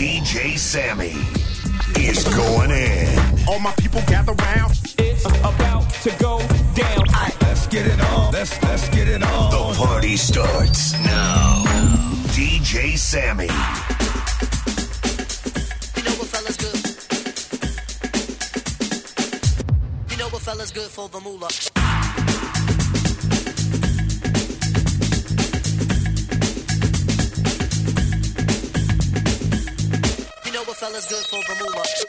DJ Sammy is going in. All my people gather round. It's about to go down. Right. let's get it on. Let's let's get it on. The party starts now. DJ Sammy. You know what fella's good. You know what fella's good for the moolah. Well, it's good for the Vermouth.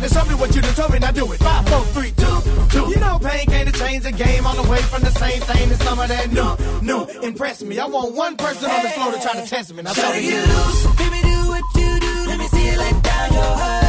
tried to show me what you done told me, now do it. Five, four, three, two, two. You know pain can't change the game, all the way from the same thing to some of that new, new. Impress me. I want one person on the floor to try to test me. Now show me you. Baby, do what you do. Let me see you let down your heart.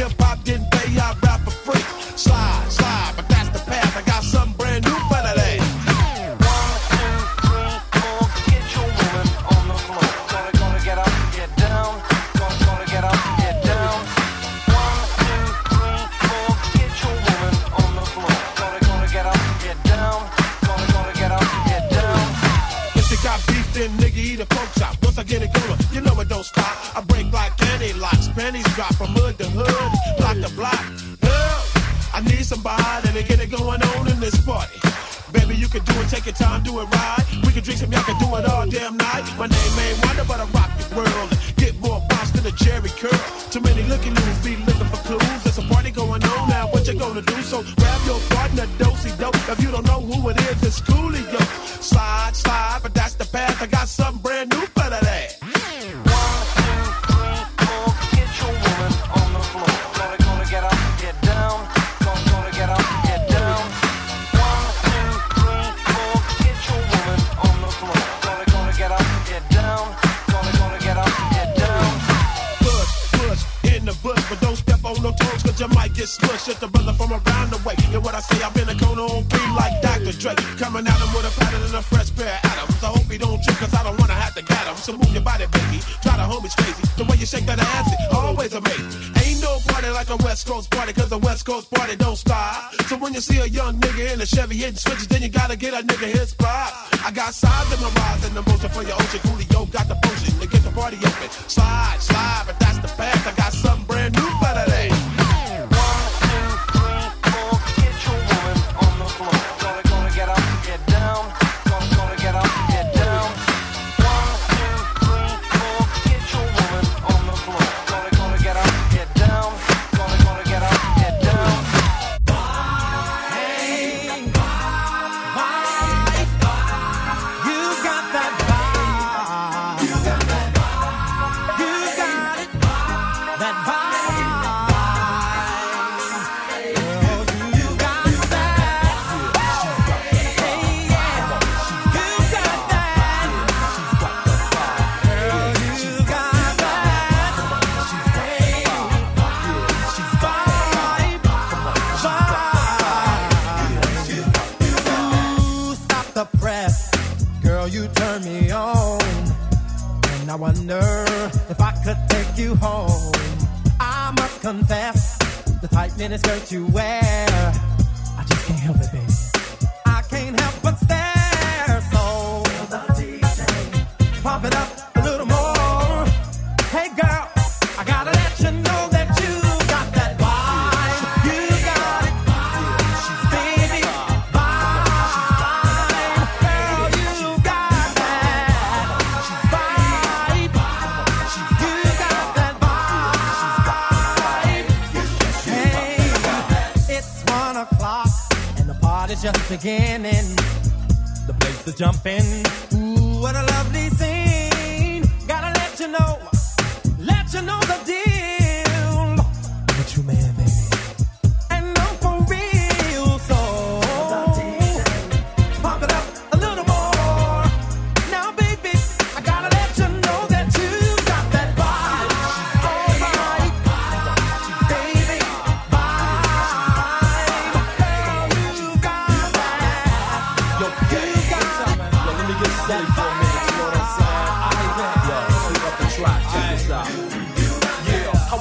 hip hop didn't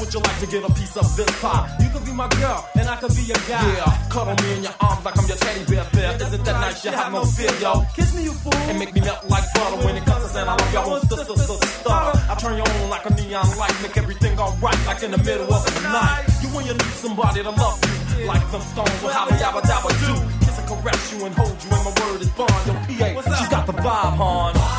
would you like to get a piece of this pie? You could be my girl, and I could be your guy. Yeah, cuddle me in your arms like I'm your teddy bear Isn't that nice? You have no fear, yo. Kiss me, you fool. And make me melt like butter when it comes to saying I love y'all one sister, sister, star. I turn you on like a neon light, make everything alright like in the middle of the night. You when you need somebody to love you, like some stones will have a yabba dabba do. Kiss and caress you and hold you, and my word is bond. Yo, PA, she's got the vibe, hon.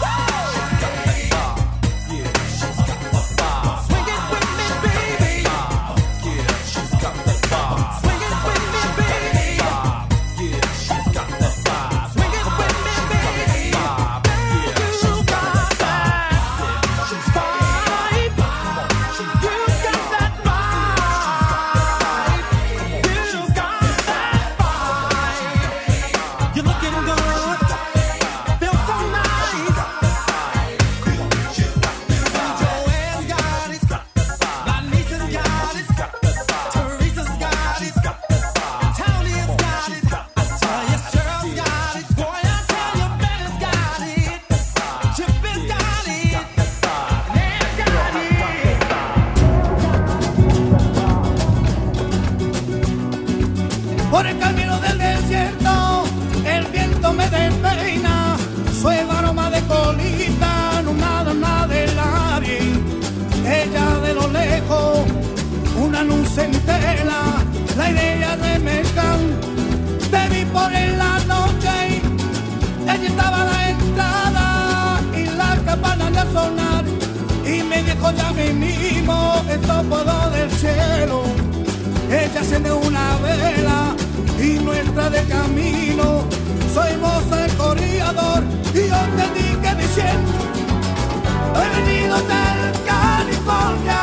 Puedo del cielo. Ella enciende una vela y nuestra de camino. Soy voz el corredor y yo te dije diciendo, he venido del California.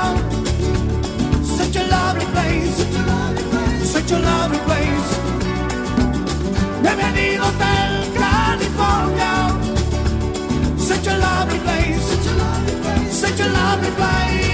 Such a lovely place, such a lovely place. He venido del California. Such a lovely place, such a lovely place.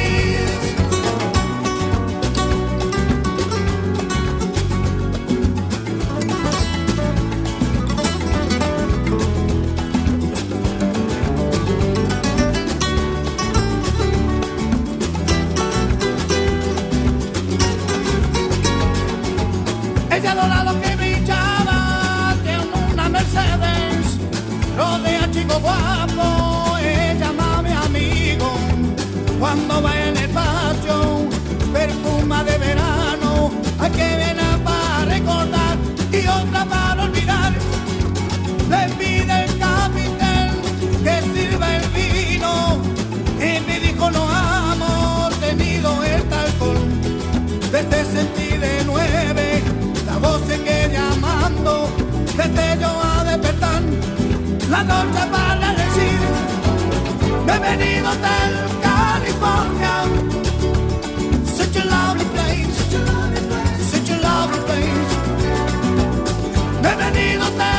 Noche para decir bienvenido del California. Such a lovely place. Such a lovely place. Bienvenido del California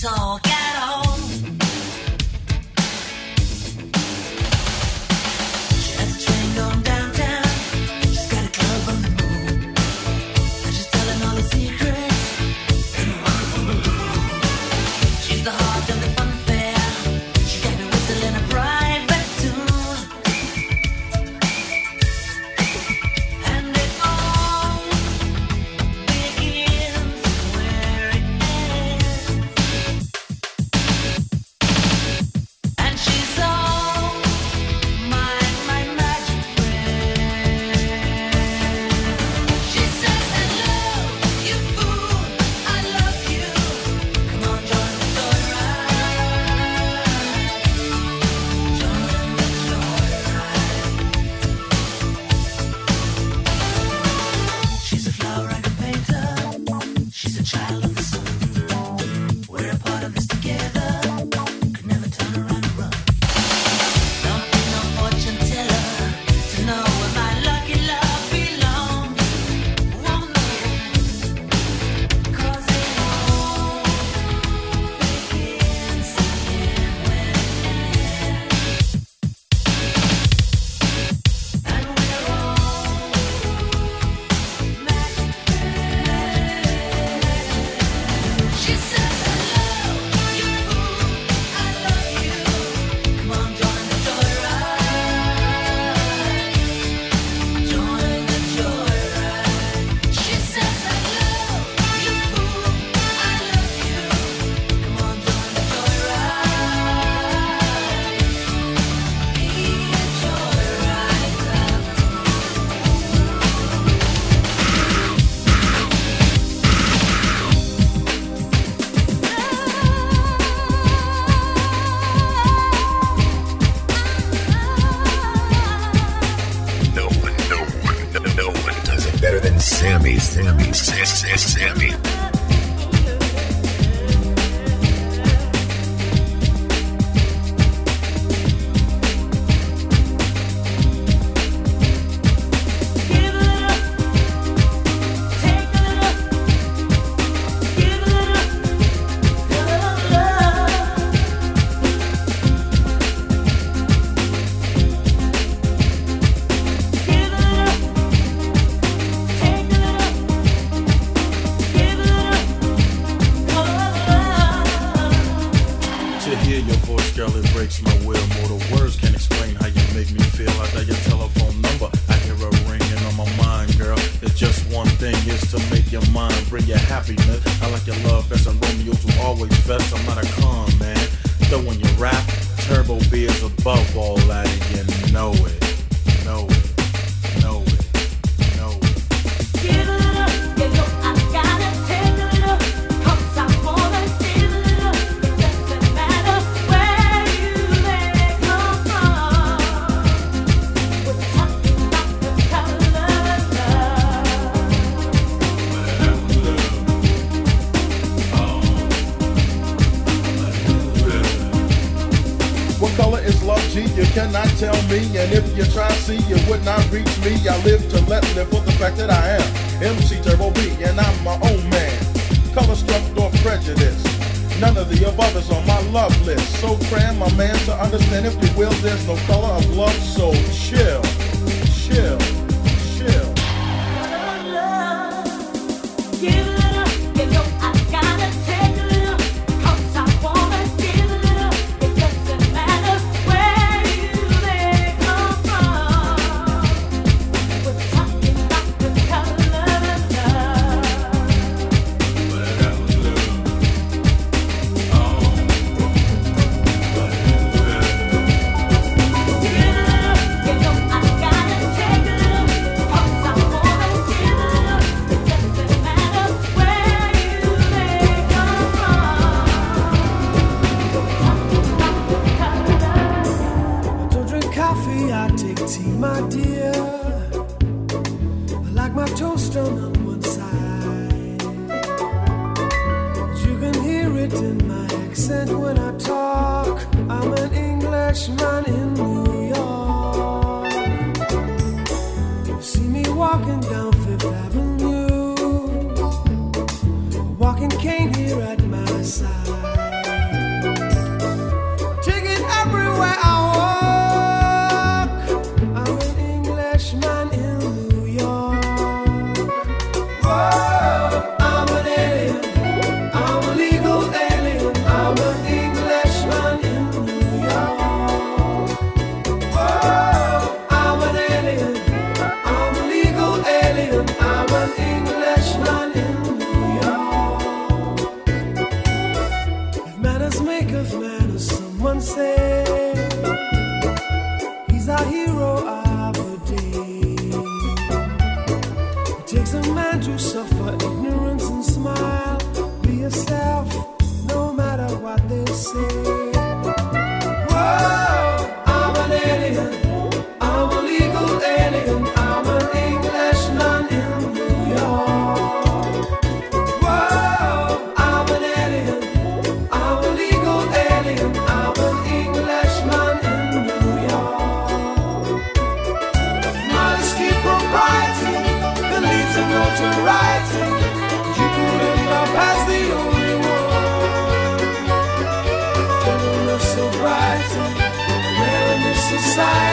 talk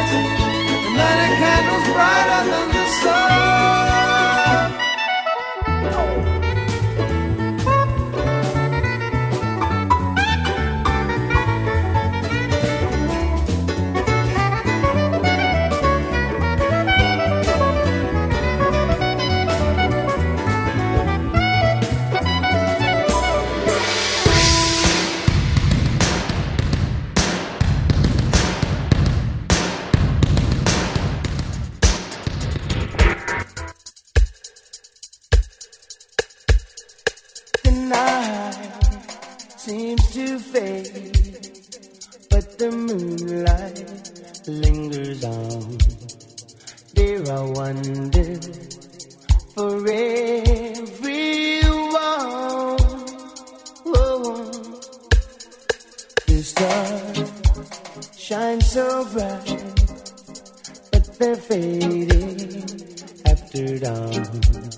And then candle's brighter than the sun. wonder for everyone. The oh, oh. stars shine so bright, but they're fading after dawn.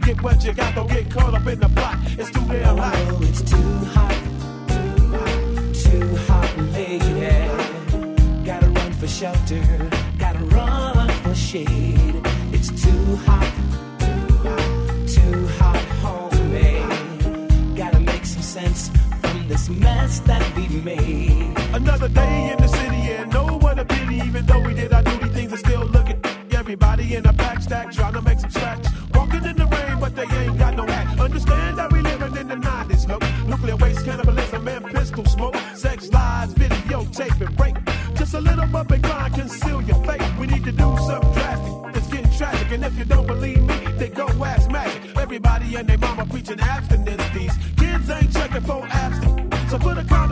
Get what you got, don't get caught up in the plot. It's too damn hot. Oh, it's too hot, too hot, too hot, lady. Gotta run for shelter, gotta run for shade. It's too hot, too hot, too hot. Gotta make some sense from this mess that we made. Another day in the city and no one to pity, even though we did our duty, things are still looking. Everybody in a backstack trying to make and their mama preaching abstinence. These kids ain't checking for abstinence. So put a condom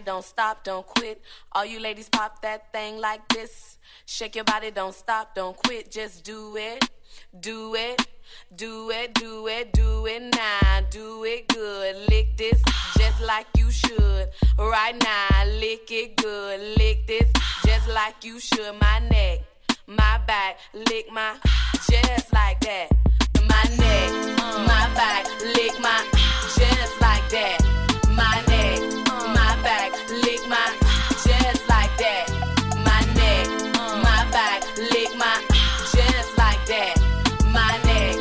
don't stop, don't quit. All you ladies pop that thing like this. Shake your body, don't stop, don't quit. Just do it, do it, do it, do it, do it now. Do it good. Lick this just like you should. Right now, lick it good. Lick this just like you should. My neck, my back, lick my just like that. My neck, my back, lick my just like that. My my back, lick my just like that. My neck, my back, lick my just like that. My neck,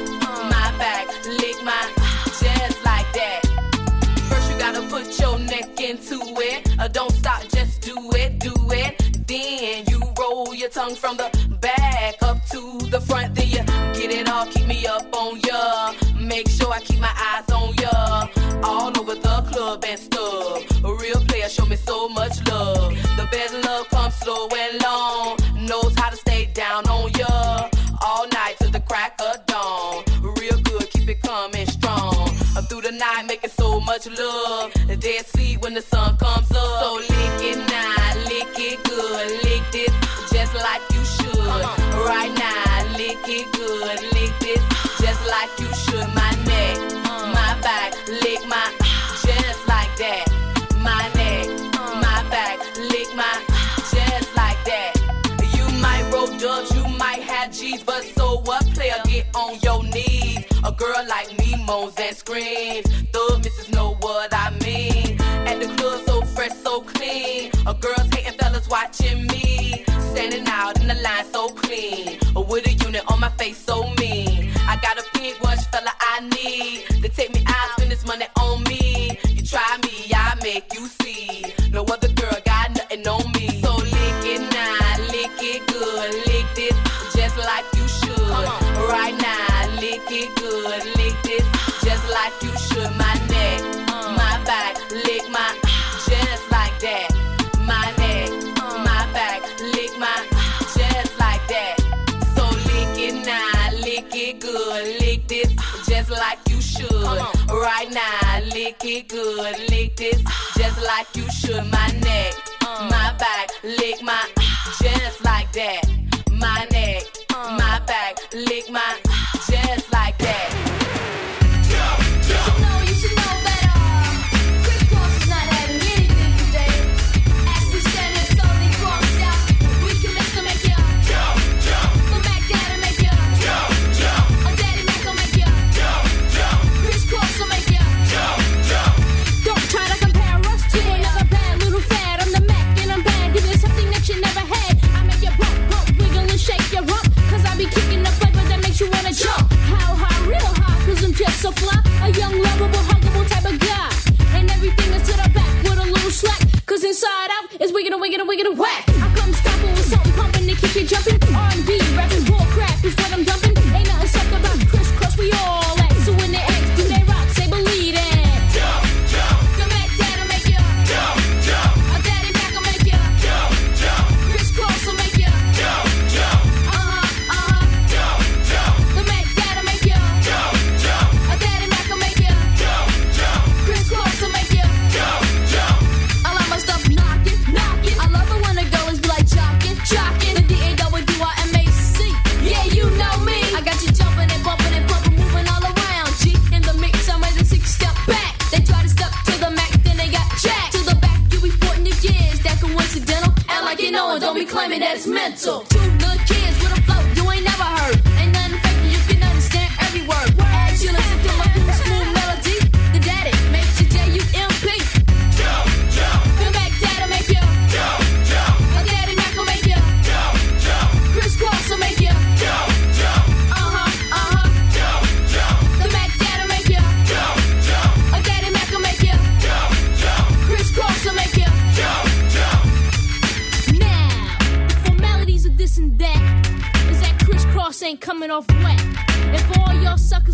my back, lick my just like that. First you gotta put your neck into it. Uh, don't stop, just do it, do it. Then you roll your tongue from the back up to the front. Then you get it all, keep me up on ya. Make sure I keep my eyes on ya. All over the club and stuff. Much love. Dead sleep when the sun comes up. So lick it now, lick it good, lick this just like you should. Right now, lick it good, lick this just like you should. My neck, my back, lick my just like that. My neck, my back, lick my just like that. You might roll dubs, you might have G's, but so what? Player, get on your knees. A girl like me moans and screams. Thug missus know what I mean. At the club, so fresh, so clean. A girl's hating fellas watching me. Standing out in the line, so clean. With a unit on my face, so mean. Lick it good, lick this just like you should. My neck, uh. my back, lick my just like that. My neck, uh. my back, lick my wiggle, wiggle, wiggle, whack. I come stopping with something pumping to keep you jumping. R&B rapping.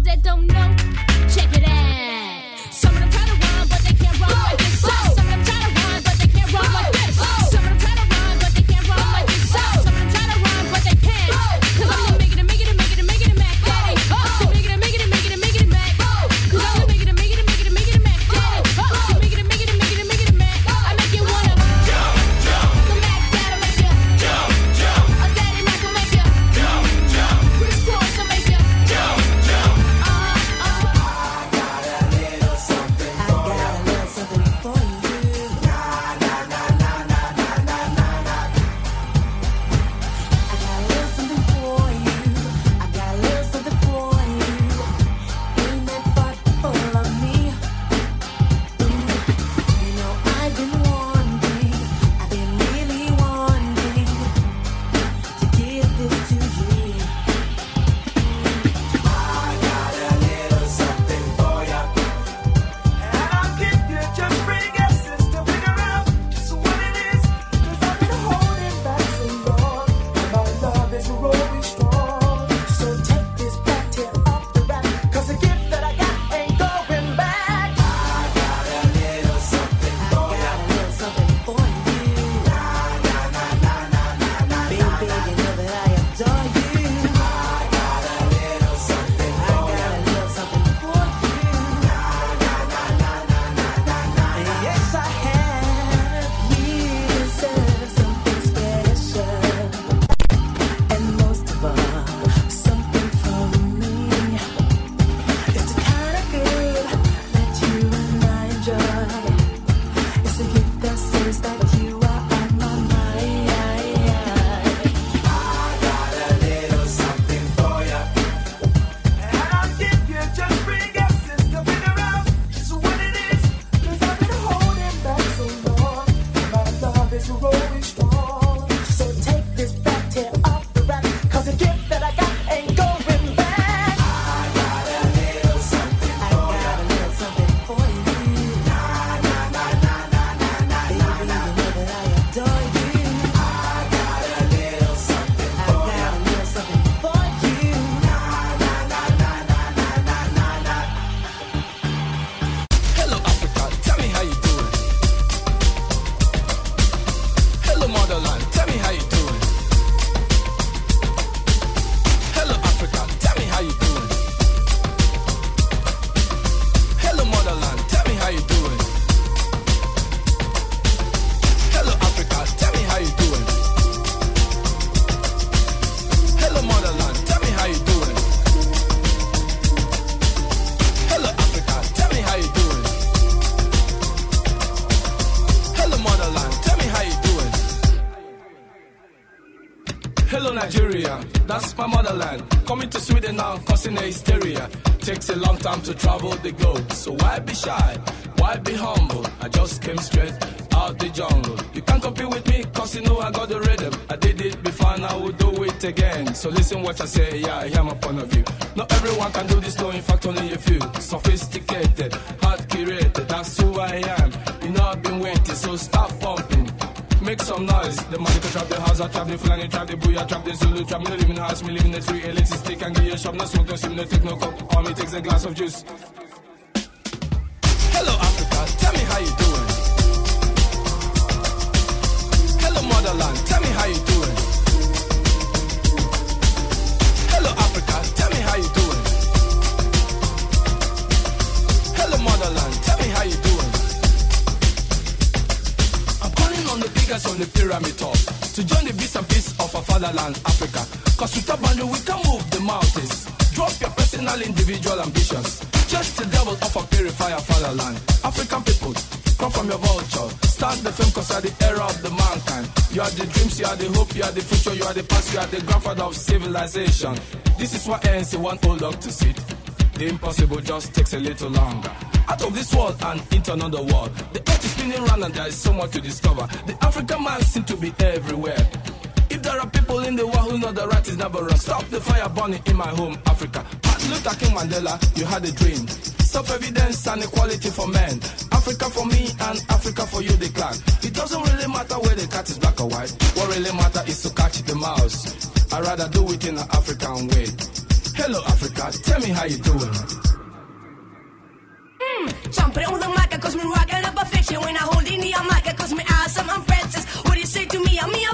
That don't know, yeah, yeah. Past, you are the grandfather of civilization. This is what ANC want old dog to sit. The impossible just takes a little longer. Out of this world and into another world. The earth is spinning round and there is so much to discover. The African man seems to be everywhere. If there are people in the world who know the right is never wrong, stop the fire burning in my home, Africa. Martin Luther King Mandela, you had a dream. Self-evidence and equality for men. Africa for me and Africa for you, the clan. It doesn't really matter where the cat is black or white. What really matters is to catch the mouse. I'd rather do it in an African way. Hello, Africa. Tell me how you doing. Mm. Jumping on the mic, cause me rocking up a fiction when I hold in the mic, cause me awesome, I'm princess. What do you say to me? I'm me,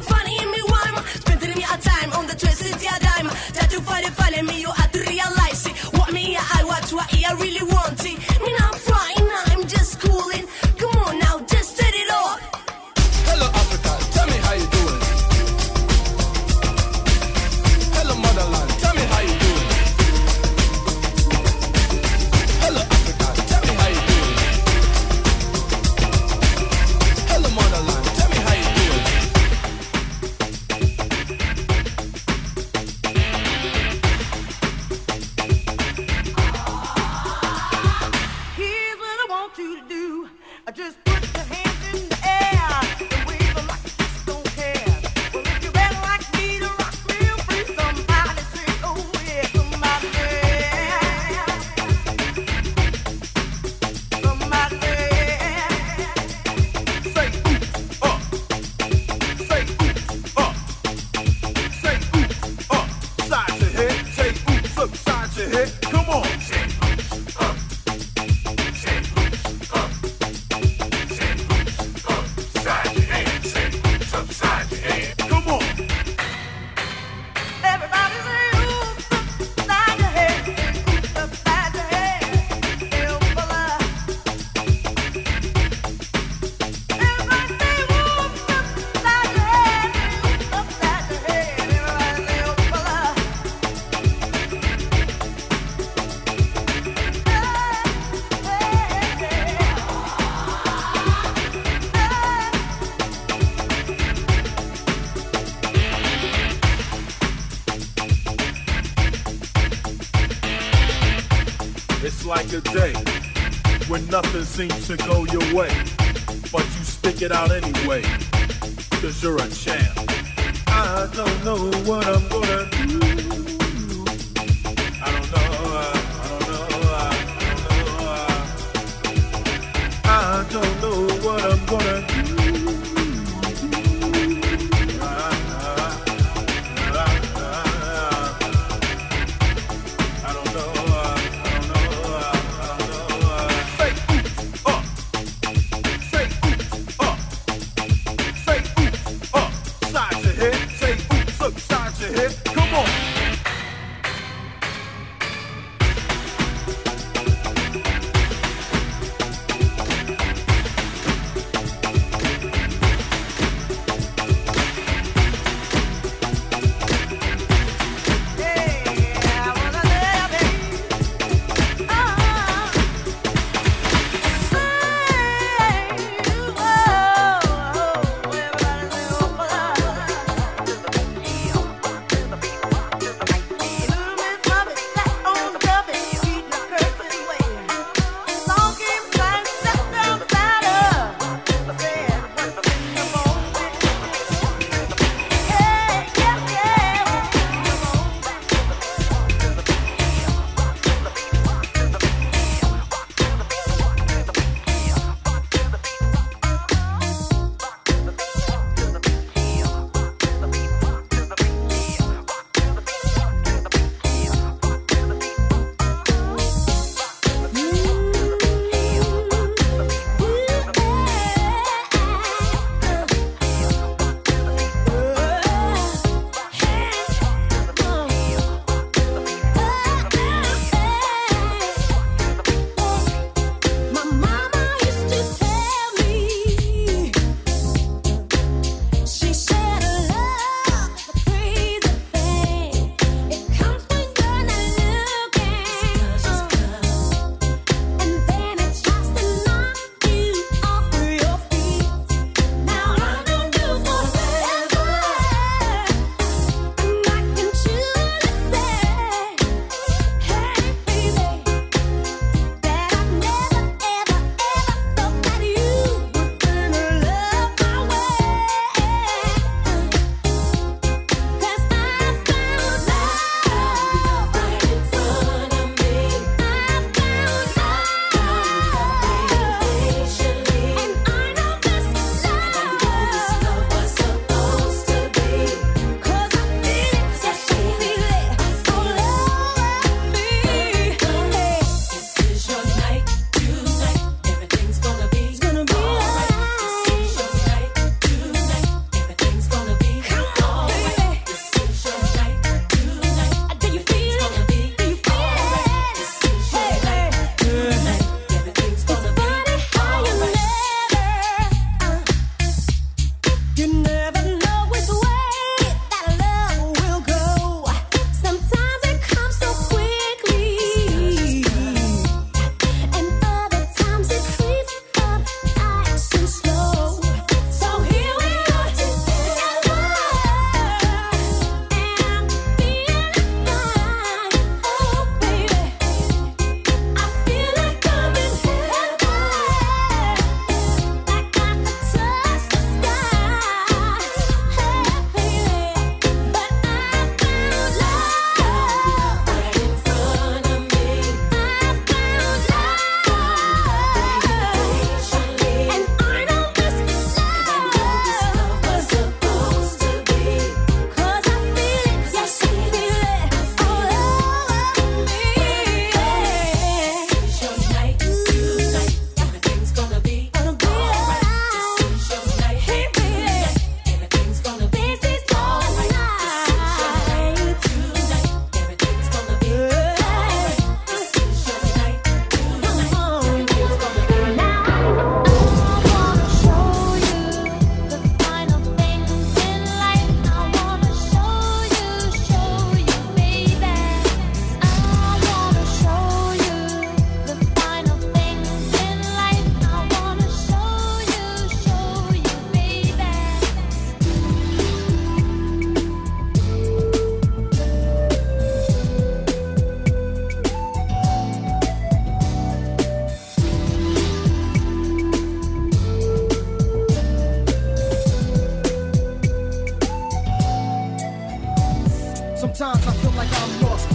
out anyway,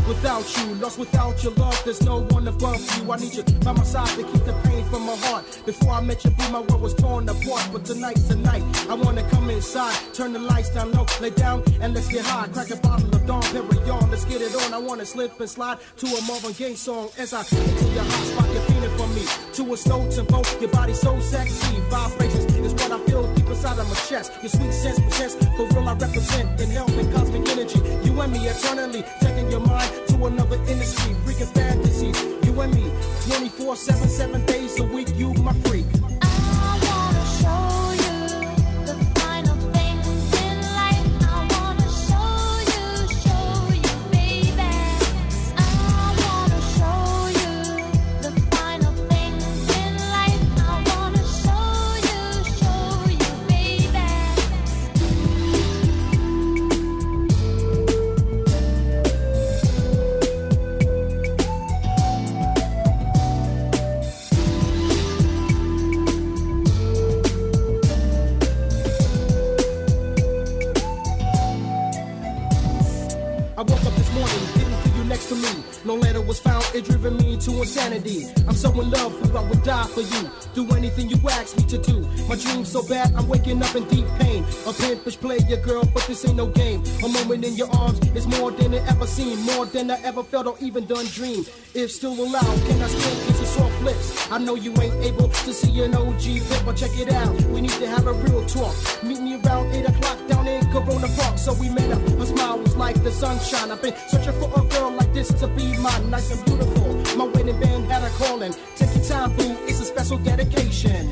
without you. Lost without your love, there's no one above you. I need you by my side to keep the pain from my heart. Before I met you, boo, my world was torn apart. But tonight, tonight, I wanna come inside. Turn the lights down low, lay down, and let's get high. Crack a bottle of Dom Perignon, let's get it on. I wanna slip and slide to a Marvin Gaye song as I into your hot spot. You're feeling for me to a slow tempo. Your body so sexy, vibrations inside of my chest. Your sweet sense presents for real. I represent in health and cosmic energy. You and me eternally taking your mind to another industry, freaking fantasies. You and me, 24 7, 7 days a week. You my freak. It driven me to insanity. I'm so in love, who I would die for you. Do anything you ask me to do. My dream's so bad, I'm waking up in deep pain. A pimpish play your girl, but this ain't no game. A moment in your arms is more than I ever seen, more than I ever felt or even done dream. If still allowed, can I still kiss your soft lips? I know you ain't able to see an OG clip, but check it out. We need to have a real talk. Meet me around 8 o'clock Corona Park. So we met up, her smile was like the sunshine. I've been searching for a girl like this to be mine, nice and beautiful. My wedding band had a calling. Take your time, boo, it's a special dedication.